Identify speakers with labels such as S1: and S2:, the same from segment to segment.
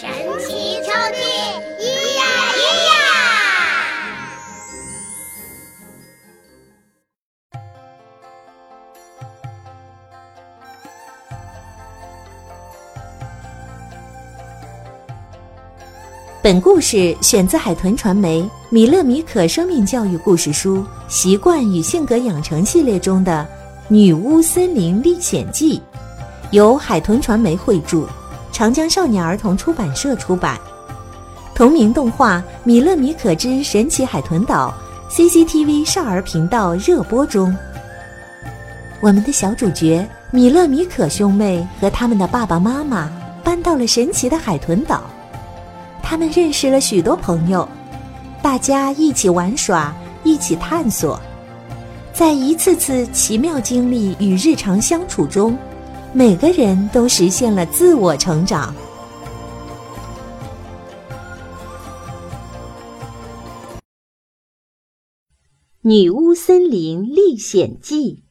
S1: 神奇抽屉，咿呀咿呀。
S2: 本故事选自海豚传媒米勒米可生命教育故事书《习惯与性格养成》系列中的《女巫森林历险记》，由海豚传媒绘著，长江少年儿童出版社出版。同名动画《米勒米可之神奇海豚岛》CCTV 少儿频道热播中。我们的小主角米勒米可兄妹和他们的爸爸妈妈搬到了神奇的海豚岛。他们认识了许多朋友，大家一起玩耍，一起探索，在一次次奇妙经历与日常相处中，每个人都实现了自我成长。《女巫森林历险记》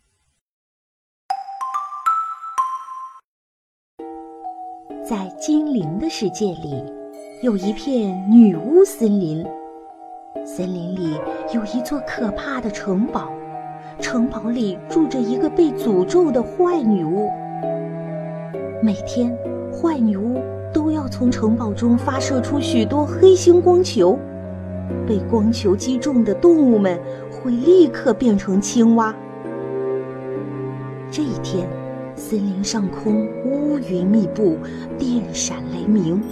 S2: 在精灵的世界里。有一片女巫森林，森林里有一座可怕的城堡，城堡里住着一个被诅咒的坏女巫。每天，坏女巫都要从城堡中发射出许多黑星光球，被光球击中的动物们会立刻变成青蛙。这一天，森林上空乌云密布，电闪雷鸣。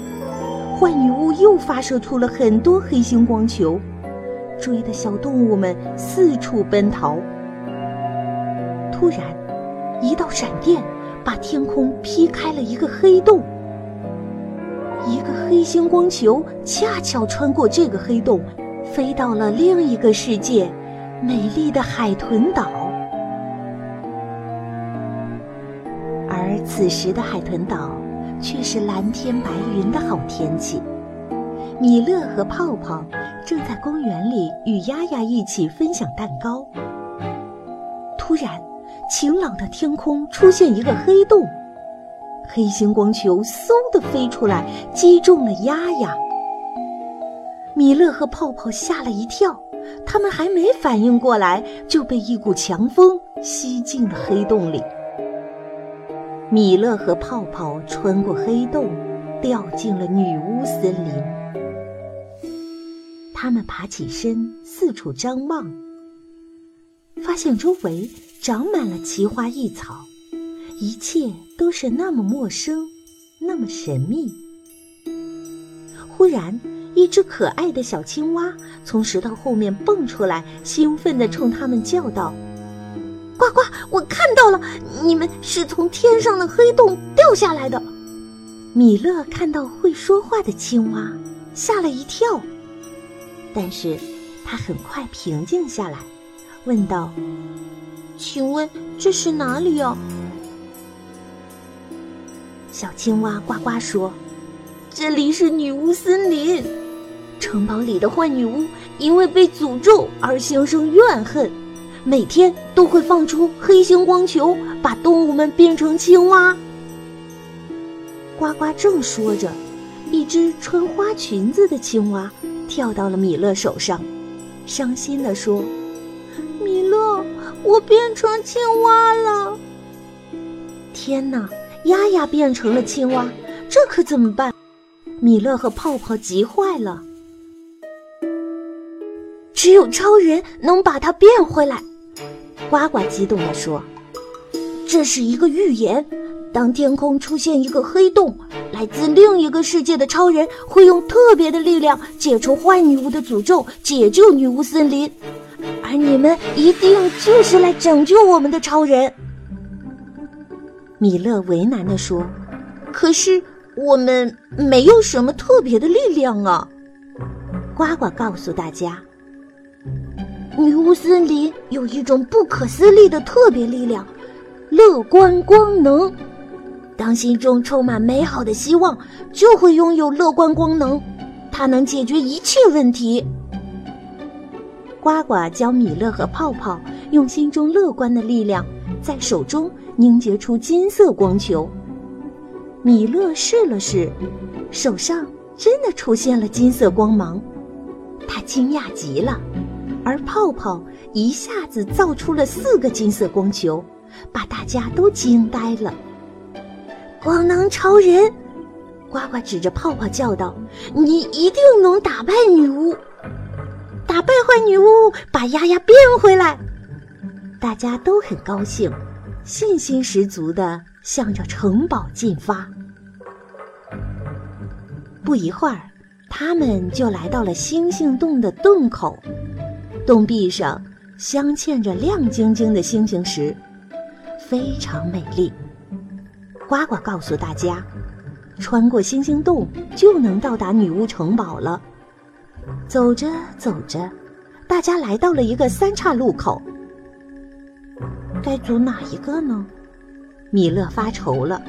S2: 坏女巫又发射出了很多黑星光球，追的小动物们四处奔逃。突然，一道闪电把天空劈开了一个黑洞，一个黑星光球恰巧穿过这个黑洞，飞到了另一个世界——美丽的海豚岛。而此时的海豚岛。却是蓝天白云的好天气。米勒和泡泡正在公园里与丫丫一起分享蛋糕。突然，晴朗的天空出现一个黑洞，黑星光球嗖的飞出来，击中了丫丫。米勒和泡泡吓了一跳，他们还没反应过来，就被一股强风吸进了黑洞里。米勒和泡泡穿过黑洞，掉进了女巫森林。他们爬起身，四处张望，发现周围长满了奇花异草，一切都是那么陌生，那么神秘。忽然，一只可爱的小青蛙从石头后面蹦出来，兴奋地冲他们叫道。呱呱！我看到了，你们是从天上的黑洞掉下来的。米勒看到会说话的青蛙，吓了一跳，但是他很快平静下来，问道：“请问这是哪里呀？”小青蛙呱呱说：“这里是女巫森林，城堡里的坏女巫因为被诅咒而心生怨恨。”每天都会放出黑星光球，把动物们变成青蛙。呱呱正说着，一只穿花裙子的青蛙跳到了米勒手上，伤心地说：“，我变成青蛙了！”天哪，丫丫变成了青蛙，这可怎么办？米勒和泡泡急坏了。只有超人能把它变回来。呱呱激动地说：“这是一个预言，当天空出现一个黑洞，来自另一个世界的超人会用特别的力量解除坏女巫的诅咒，解救女巫森林，你们一定就是来拯救我们的超人。”米勒为难地说：“可是我们没有什么特别的力量啊。呱呱告诉大家，
S3: 女巫森林有一种不可思议的特别力量——乐观光能。当心中充满美好的希望，就会拥有乐观光能，它能解决一切问题。
S2: 呱呱教米勒和泡泡用心中乐观的力量，在手中凝结出金色光球。米勒试了试，手上真的出现了金色光芒，他惊讶极了。而泡泡一下子造出了四个金色光球，把大家都惊呆了。
S3: 光能超人，
S2: 呱呱指着泡泡叫道：“
S3: 你一定能打败女巫，
S2: 打败坏女巫，把丫丫变回来！”大家都很高兴，信心十足的向着城堡进发。不一会儿，他们就来到了星星洞的洞口，洞壁上镶嵌着亮晶晶的星星石，非常美丽。呱呱告诉大家，穿过星星洞就能到达女巫城堡了。走着走着，大家来到了一个三岔路口。该走哪一个呢？米勒发愁了。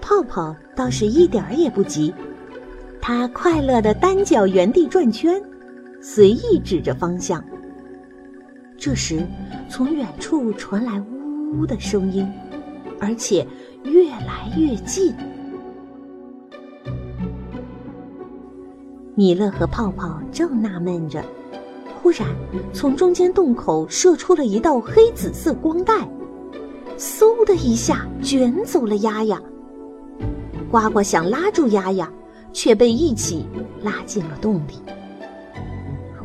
S2: 泡泡倒是一点儿也不急，他快乐的单脚原地转圈，随意指着方向。这时，从远处传来呜呜的声音，而且。越来越近，米勒和泡泡正纳闷着，忽然从中间洞口射出了一道黑紫色光带，嗖的一下卷走了丫丫。呱呱想拉住丫丫，却被一起拉进了洞里。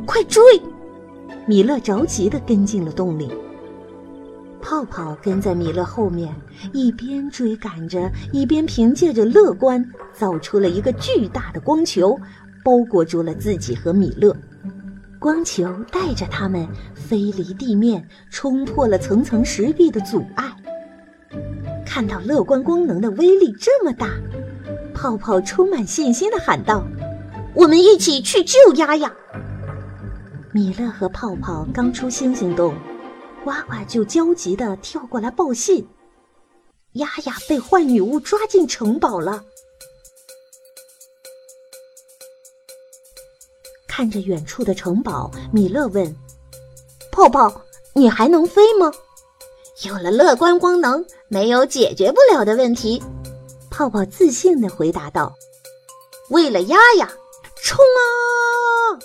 S2: 快追！米勒着急的跟进了洞里。泡泡跟在米勒后面，一边追赶着，一边凭借着乐观造出了一个巨大的光球，包裹住了自己和米勒。光球带着他们飞离地面，冲破了层层石壁的阻碍。看到乐观光能的威力这么大，泡泡充满信心地喊道：“我们一起去救丫丫！”米勒和泡泡刚出星星洞。呱呱就焦急的跳过来报信：“丫丫被坏女巫抓进城堡了。”看着远处的城堡，米勒问：“泡泡，你还能飞吗？”“
S3: 有了乐观光能，没有解决不了的问题。”
S2: 泡泡自信的回答道。
S3: “为了丫丫，冲啊！”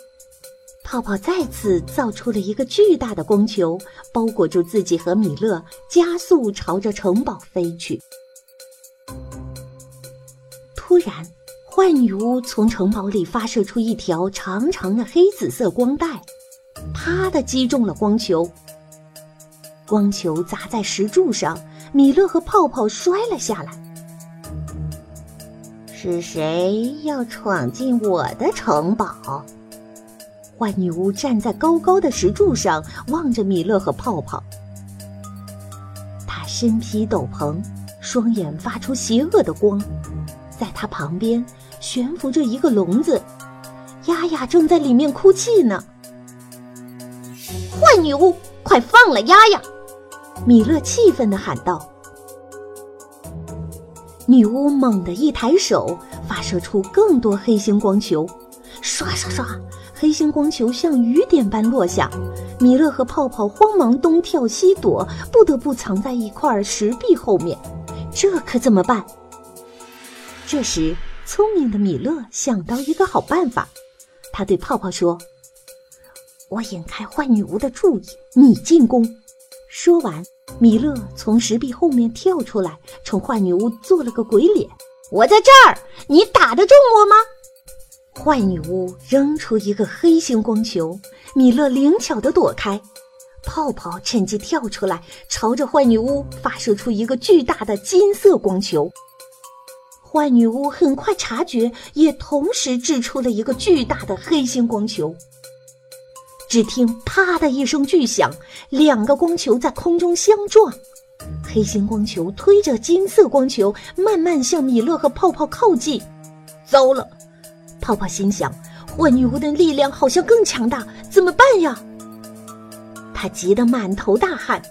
S2: 泡泡再次造出了一个巨大的光球，包裹住自己和米勒，加速朝着城堡飞去。突然，坏女巫从城堡里发射出一条长长的黑紫色光带，啪的击中了光球。光球砸在石柱上，米勒和泡泡摔了下来。
S3: 是谁要闯进我的城堡？
S2: 坏女巫站在高高的石柱上，望着米勒和泡泡。她身披斗篷，双眼发出邪恶的光，在她旁边悬浮着一个笼子，丫丫正在里面哭泣呢。
S3: 坏女巫，快放了丫丫！
S2: 米勒气愤地喊道。女巫猛地一抬手，发射出更多黑星光球，刷刷刷。黑星光球像雨点般落下，米勒和泡泡慌忙东跳西躲，不得不藏在一块石壁后面。这可怎么办？这时，聪明的米勒想到一个好办法，他对泡泡说：“我引开坏女巫的注意，你进攻。”说完，米勒从石壁后面跳出来，冲坏女巫做了个鬼脸：“
S3: 我在这儿，你打得中我吗？”
S2: 坏女巫扔出一个黑星光球，米勒灵巧地躲开，泡泡趁机跳出来，朝着坏女巫发射出一个巨大的金色光球。坏女巫很快察觉，也同时掷出了一个巨大的黑星光球。只听“啪”的一声巨响，两个光球在空中相撞，黑心光球推着金色光球，慢慢向米勒和泡泡靠近。糟了！泡泡心想，坏女巫的力量好像更强大，怎么办呀？他急得满头大汗。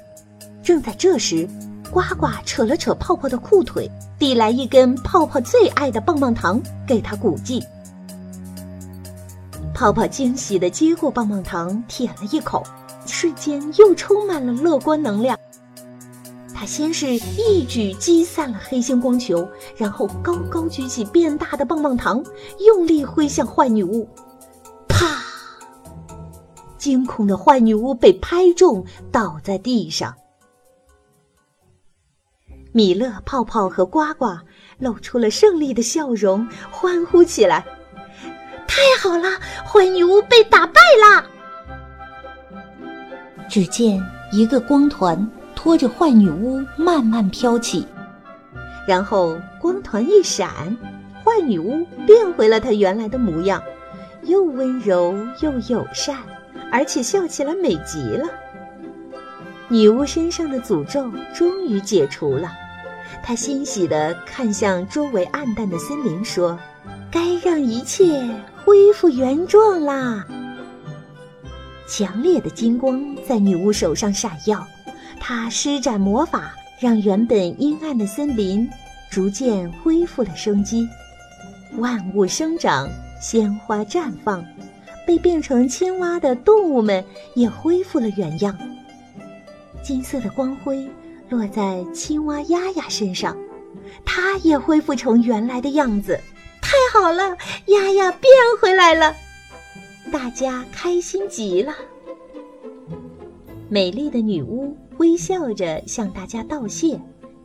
S2: 正在这时，呱呱扯了扯泡泡的裤腿，递来一根泡泡最爱的棒棒糖给他鼓劲。泡泡惊喜地接过棒棒糖，舔了一口，瞬间又充满了乐观能量。他先是一举击散了黑星光球，然后高高举起变大的棒棒糖，用力挥向坏女巫。啪！惊恐的坏女巫被拍中，倒在地上。米勒、泡泡和呱呱露出了胜利的笑容，欢呼起来：“太好了，坏女巫被打败啦！”只见一个光团。拖着坏女巫慢慢飘起，然后光团一闪，坏女巫变回了她原来的模样，又温柔又友善，而且笑起来美极了。女巫身上的诅咒终于解除了，他欣喜地看向周围暗淡的森林，说：“该让一切恢复原状啦！”强烈的金光在女巫手上闪耀。他施展魔法，让原本阴暗的森林逐渐恢复了生机，万物生长，鲜花绽放，被变成青蛙的动物们也恢复了原样。金色的光辉落在青蛙丫丫身上，它也恢复成原来的样子。太好了，丫丫变回来了，大家开心极了。美丽的女巫。微笑着向大家道谢，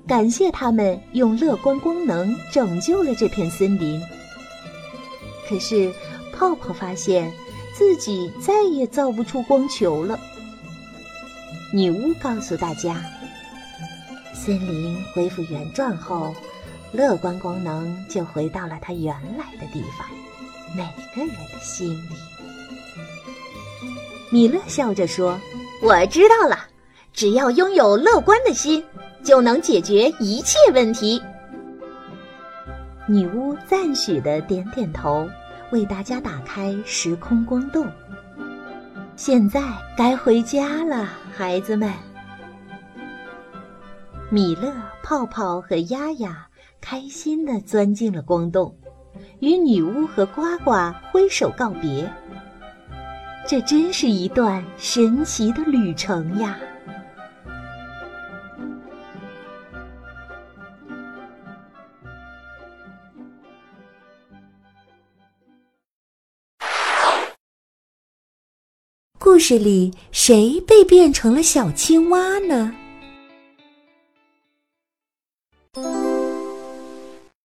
S2: 感谢他们用乐观光能拯救了这片森林。可是，泡泡发现自己再也造不出光球了。女巫告诉大家，森林恢复原状后，乐观光能就回到了它原来的地方，每个人的心里。米勒笑着说：“我知道了。”只要拥有乐观的心，就能解决一切问题。女巫赞许的点点头，为大家打开时空光洞。现在该回家了，孩子们。米勒、泡泡和丫丫开心的钻进了光洞，与女巫和呱呱挥手告别。这真是一段神奇的旅程呀！
S4: 故事里谁被变成了小青蛙呢？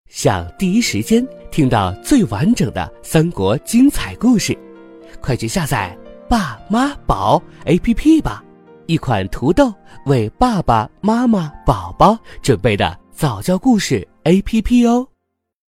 S5: 想第一时间听到最完整的三国精彩故事，快去下载“爸妈宝 ”APP 吧！一款土豆为爸爸妈妈、宝宝准备的早教故事 APP 哦。